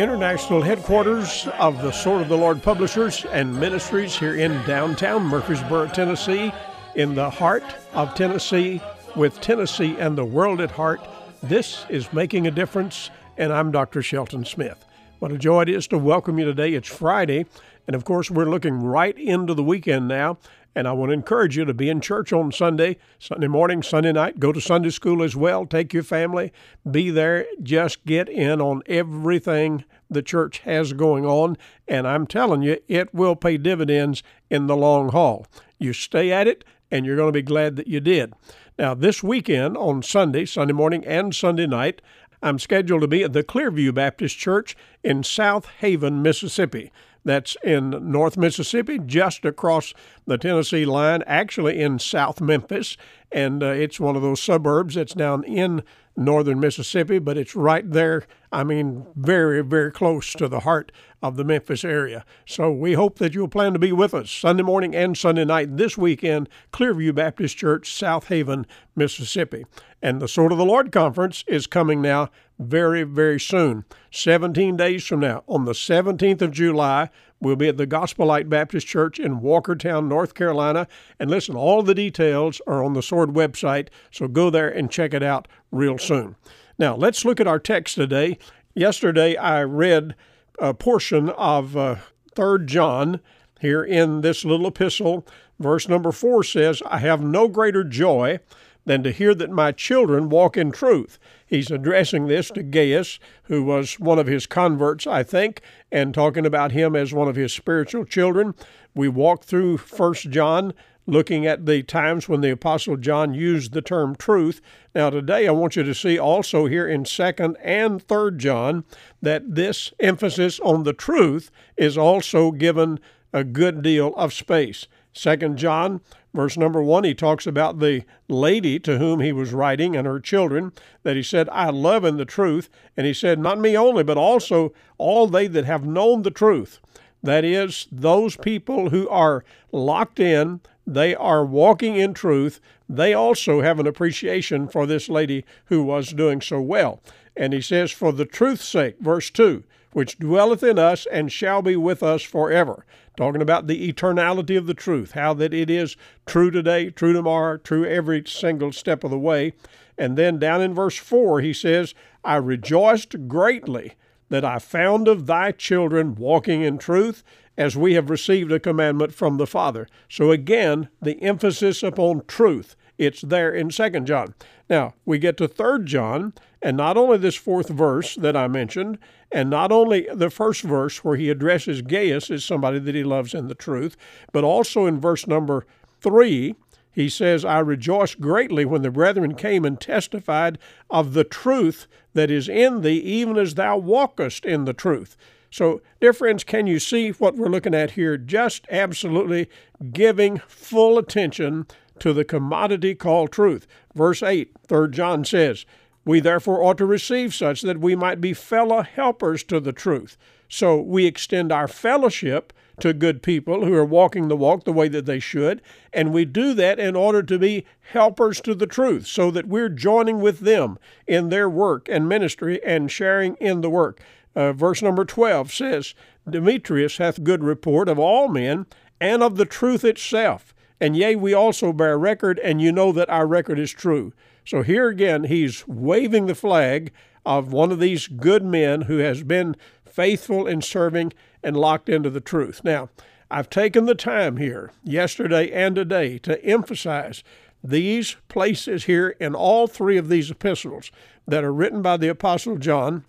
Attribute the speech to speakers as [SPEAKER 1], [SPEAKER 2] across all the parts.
[SPEAKER 1] international headquarters of the Sword of the Lord Publishers and Ministries here in downtown Murfreesboro, Tennessee, in the heart of Tennessee, with Tennessee and the world at heart, this is Making a Difference, and I'm Dr. Shelton Smith. What a joy it is to welcome you today. It's Friday, and of course, we're looking right into the weekend now. And I want to encourage you to be in church on Sunday, Sunday morning, Sunday night. Go to Sunday school as well. Take your family. Be there. Just get in on everything the church has going on. And I'm telling you, it will pay dividends in the long haul. You stay at it, and you're going to be glad that you did. Now, this weekend on Sunday, Sunday morning, and Sunday night, I'm scheduled to be at the Clearview Baptist Church in South Haven, Mississippi. That's in North Mississippi, just across the Tennessee line, actually in South Memphis. And uh, it's one of those suburbs that's down in northern Mississippi, but it's right there. I mean, very, very close to the heart of the Memphis area. So we hope that you'll plan to be with us Sunday morning and Sunday night this weekend, Clearview Baptist Church, Southaven, Mississippi. And the Sword of the Lord Conference is coming now very, very soon. 17 days from now, on the 17th of July, we'll be at the Gospel Light Baptist Church in Walkertown, North Carolina. And listen, all the details are on the Sword website, so go there and check it out real soon. Now, let's look at our text today. Yesterday, I read a portion of uh, 3 John here in this little epistle. Verse number 4 says, I have no greater joy than to hear that my children walk in truth. He's addressing this to Gaius, who was one of his converts, I think, and talking about him as one of his spiritual children. We walked through First John looking at the times when the apostle John used the term truth. Now today I want you to see also here in 2nd and 3rd John that this emphasis on the truth is also given a good deal of space. Second John verse number 1 he talks about the lady to whom he was writing and her children that he said I love in the truth and he said not me only but also all they that have known the truth that is those people who are locked in they are walking in truth they also have an appreciation for this lady who was doing so well and he says for the truth's sake verse 2 which dwelleth in us and shall be with us forever. Talking about the eternality of the truth, how that it is true today, true tomorrow, true every single step of the way. And then down in verse 4, he says, I rejoiced greatly that I found of thy children walking in truth, as we have received a commandment from the Father. So again, the emphasis upon truth. It's there in Second John. Now, we get to Third John, and not only this fourth verse that I mentioned, and not only the first verse where he addresses Gaius as somebody that he loves in the truth, but also in verse number 3, he says, I rejoice greatly when the brethren came and testified of the truth that is in thee, even as thou walkest in the truth. So, dear friends, can you see what we're looking at here? Just absolutely giving full attention to the commodity called truth. Verse 8, 3 John says, We therefore ought to receive such that we might be fellow helpers to the truth. So we extend our fellowship to good people who are walking the walk the way that they should, and we do that in order to be helpers to the truth, so that we're joining with them in their work and ministry and sharing in the work. Uh, verse number 12 says, Demetrius hath good report of all men and of the truth itself. And yea, we also bear record, and you know that our record is true. So here again, he's waving the flag of one of these good men who has been faithful in serving and locked into the truth. Now, I've taken the time here, yesterday and today, to emphasize these places here in all three of these epistles that are written by the Apostle John.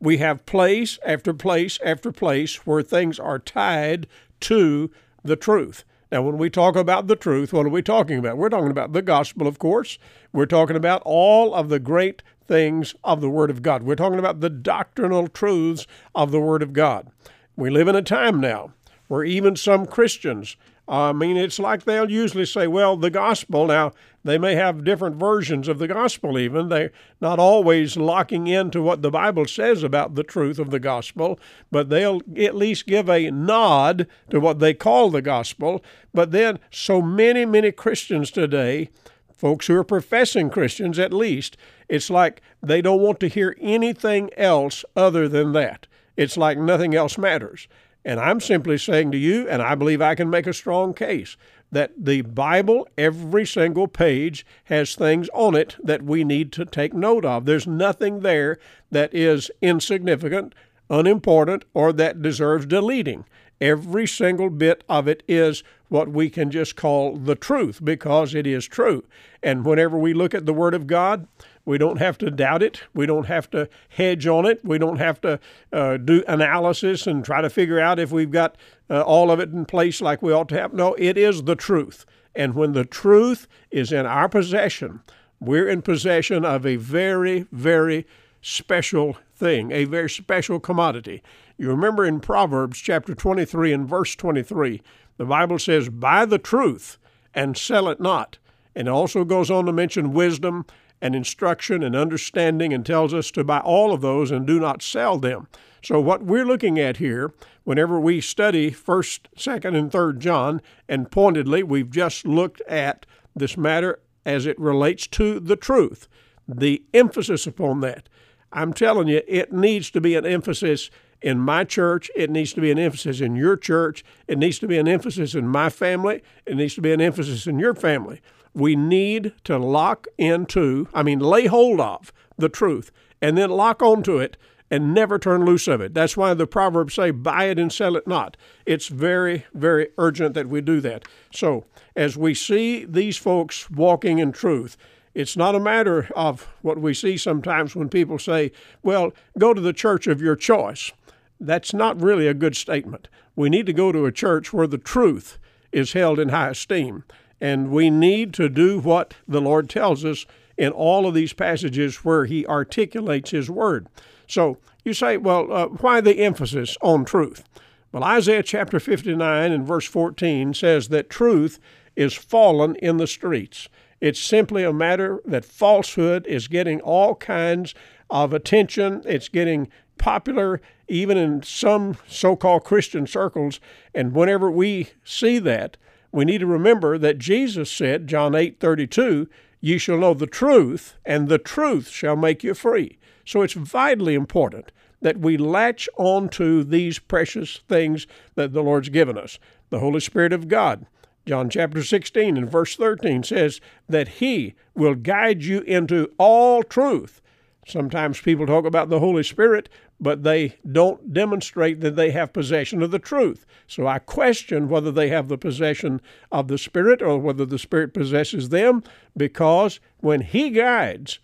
[SPEAKER 1] We have place after place after place where things are tied to the truth. Now, when we talk about the truth, what are we talking about? We're talking about the gospel, of course. We're talking about all of the great things of the Word of God. We're talking about the doctrinal truths of the Word of God. We live in a time now where even some Christians I mean, it's like they'll usually say, well, the gospel. Now, they may have different versions of the gospel, even. They're not always locking into what the Bible says about the truth of the gospel, but they'll at least give a nod to what they call the gospel. But then, so many, many Christians today folks who are professing Christians at least, it's like they don't want to hear anything else other than that. It's like nothing else matters. And I'm simply saying to you, and I believe I can make a strong case, that the Bible, every single page, has things on it that we need to take note of. There's nothing there that is insignificant, unimportant, or that deserves deleting. Every single bit of it is what we can just call the truth because it is true. And whenever we look at the Word of God, we don't have to doubt it. We don't have to hedge on it. We don't have to uh, do analysis and try to figure out if we've got uh, all of it in place like we ought to have. No, it is the truth. And when the truth is in our possession, we're in possession of a very, very special thing, a very special commodity. You remember in Proverbs chapter 23 and verse 23, the Bible says, Buy the truth and sell it not. And it also goes on to mention wisdom and instruction and understanding and tells us to buy all of those and do not sell them. So what we're looking at here, whenever we study 1st, 2nd, and 3rd John, and pointedly we've just looked at this matter as it relates to the truth, the emphasis upon that. I'm telling you, it needs to be an emphasis in my church. It needs to be an emphasis in your church. It needs to be an emphasis in my family. It needs to be an emphasis in your family we need to lock into, I mean, lay hold of the truth and then lock onto it and never turn loose of it. That's why the Proverbs say, buy it and sell it not. It's very, very urgent that we do that. So, as we see these folks walking in truth, it's not a matter of what we see sometimes when people say, well, go to the church of your choice. That's not really a good statement. We need to go to a church where the truth is held in high esteem. And we need to do what the Lord tells us in all of these passages where He articulates His Word. So you say, well, uh, why the emphasis on truth? Well, Isaiah chapter 59 and verse 14 says that truth is fallen in the streets. It's simply a matter that falsehood is getting all kinds of attention. It's getting popular even in some so called Christian circles. And whenever we see that, we need to remember that Jesus said, John 8 32, Ye shall know the truth, and the truth shall make you free. So it's vitally important that we latch on to these precious things that the Lord's given us. The Holy Spirit of God, John chapter 16 and verse 13 says that He will guide you into all truth. Sometimes people talk about the Holy Spirit, but they don't demonstrate that they have possession of the truth. So I question whether they have the possession of the Spirit or whether the Spirit possesses them, because when He guides,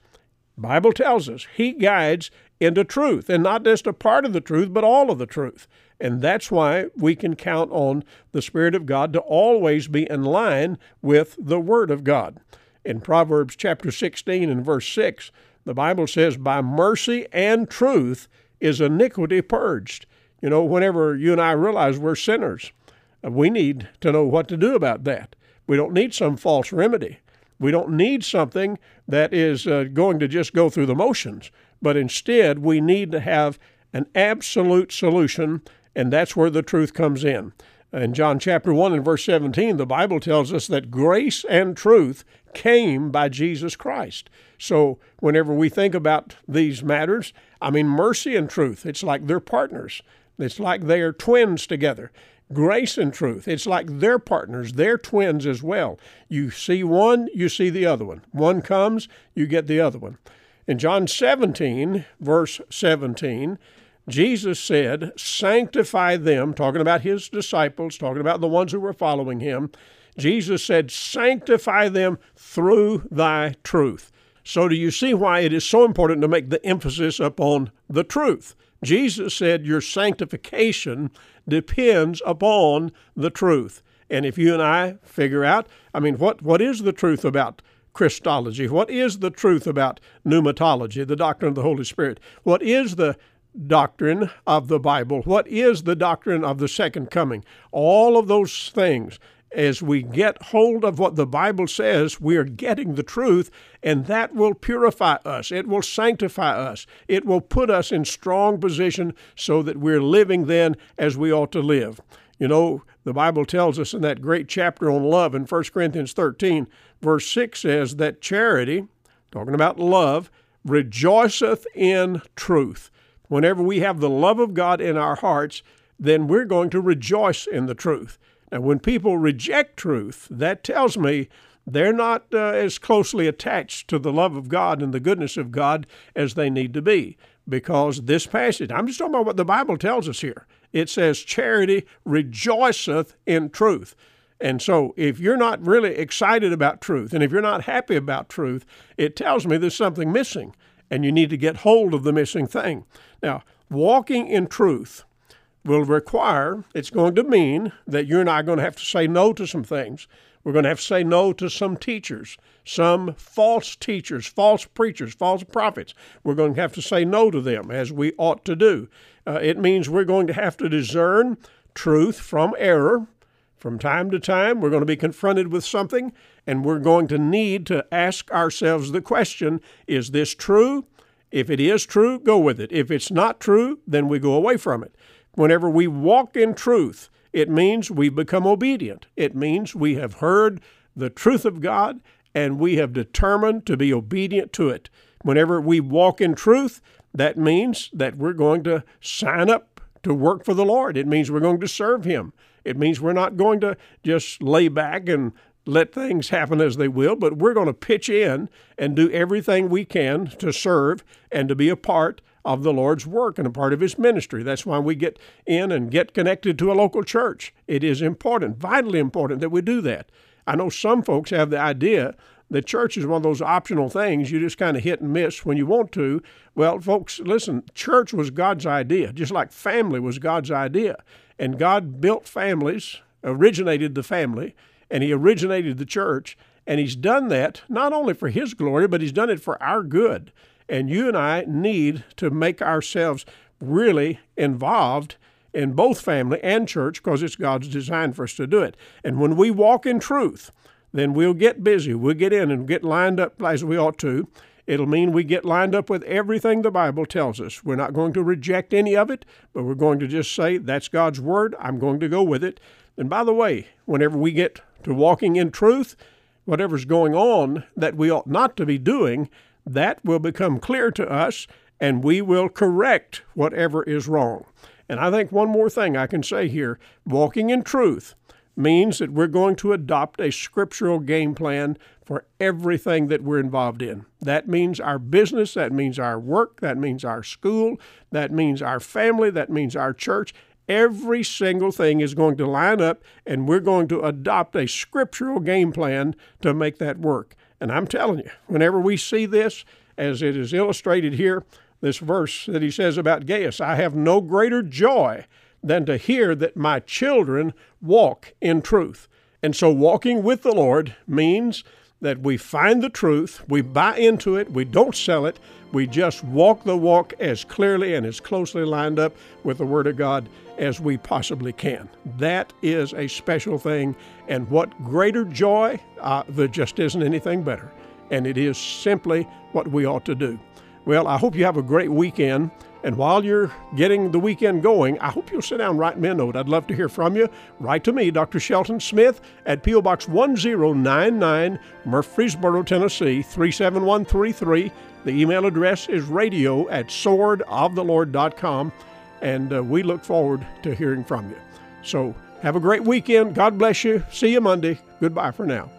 [SPEAKER 1] Bible tells us He guides into truth, and not just a part of the truth, but all of the truth. And that's why we can count on the Spirit of God to always be in line with the Word of God. In Proverbs chapter 16 and verse 6, the Bible says, by mercy and truth is iniquity purged. You know, whenever you and I realize we're sinners, uh, we need to know what to do about that. We don't need some false remedy. We don't need something that is uh, going to just go through the motions, but instead we need to have an absolute solution, and that's where the truth comes in. In John chapter 1 and verse 17, the Bible tells us that grace and truth came by Jesus Christ. So whenever we think about these matters, I mean, mercy and truth, it's like they're partners. It's like they are twins together. Grace and truth, it's like they're partners, they're twins as well. You see one, you see the other one. One comes, you get the other one. In John 17, verse 17, Jesus said, Sanctify them, talking about his disciples, talking about the ones who were following him. Jesus said, Sanctify them through thy truth. So, do you see why it is so important to make the emphasis upon the truth? Jesus said, Your sanctification depends upon the truth. And if you and I figure out, I mean, what, what is the truth about Christology? What is the truth about pneumatology, the doctrine of the Holy Spirit? What is the doctrine of the Bible? What is the doctrine of the second coming? All of those things, as we get hold of what the Bible says, we are getting the truth, and that will purify us. It will sanctify us. It will put us in strong position so that we're living then as we ought to live. You know, The Bible tells us in that great chapter on love in 1 Corinthians 13, verse 6 says that charity, talking about love, rejoiceth in truth. Whenever we have the love of God in our hearts, then we're going to rejoice in the truth. Now, when people reject truth, that tells me they're not uh, as closely attached to the love of God and the goodness of God as they need to be. Because this passage, I'm just talking about what the Bible tells us here. It says, Charity rejoiceth in truth. And so, if you're not really excited about truth and if you're not happy about truth, it tells me there's something missing and you need to get hold of the missing thing. Now, walking in truth will require, it's going to mean that you're not going to have to say no to some things. We're going to have to say no to some teachers, some false teachers, false preachers, false prophets. We're going to have to say no to them as we ought to do. Uh, it means we're going to have to discern truth from error. From time to time, we're going to be confronted with something, and we're going to need to ask ourselves the question is this true? If it is true, go with it. If it's not true, then we go away from it. Whenever we walk in truth, it means we've become obedient. It means we have heard the truth of God and we have determined to be obedient to it. Whenever we walk in truth, that means that we're going to sign up to work for the Lord. It means we're going to serve Him. It means we're not going to just lay back and let things happen as they will, but we're going to pitch in and do everything we can to serve and to be a part of the Lord's work and a part of His ministry. That's why we get in and get connected to a local church. It is important, vitally important, that we do that. I know some folks have the idea that church is one of those optional things you just kind of hit and miss when you want to. Well, folks, listen, church was God's idea, just like family was God's idea. And God built families, originated the family, and He originated the church. And He's done that not only for His glory, but He's done it for our good. And you and I need to make ourselves really involved in both family and church because it's God's design for us to do it. And when we walk in truth, then we'll get busy. We'll get in and get lined up as we ought to. It'll mean we get lined up with everything the Bible tells us. We're not going to reject any of it, but we're going to just say, that's God's Word. I'm going to go with it. And by the way, whenever we get to walking in truth, whatever's going on that we ought not to be doing, that will become clear to us and we will correct whatever is wrong. And I think one more thing I can say here walking in truth means that we're going to adopt a scriptural game plan for everything that we're involved in. That means our business, that means our work, that means our school, that means our family, that means our church. Every single thing is going to line up, and we're going to adopt a scriptural game plan to make that work. And I'm telling you, whenever we see this, as it is illustrated here, this verse that he says about Gaius, I have no greater joy than to hear that my children walk in truth. And so, walking with the Lord means that we find the truth, we buy into it, we don't sell it, we just walk the walk as clearly and as closely lined up with the Word of God as we possibly can. That is a special thing, and what greater joy? Uh, there just isn't anything better. And it is simply what we ought to do. Well, I hope you have a great weekend. And while you're getting the weekend going, I hope you'll sit down and write me a note. I'd love to hear from you. Write to me, Dr. Shelton Smith, at P.O. Box 1099, Murfreesboro, Tennessee 37133. The email address is radio at swordoftheLord.com, and uh, we look forward to hearing from you. So have a great weekend. God bless you. See you Monday. Goodbye for now.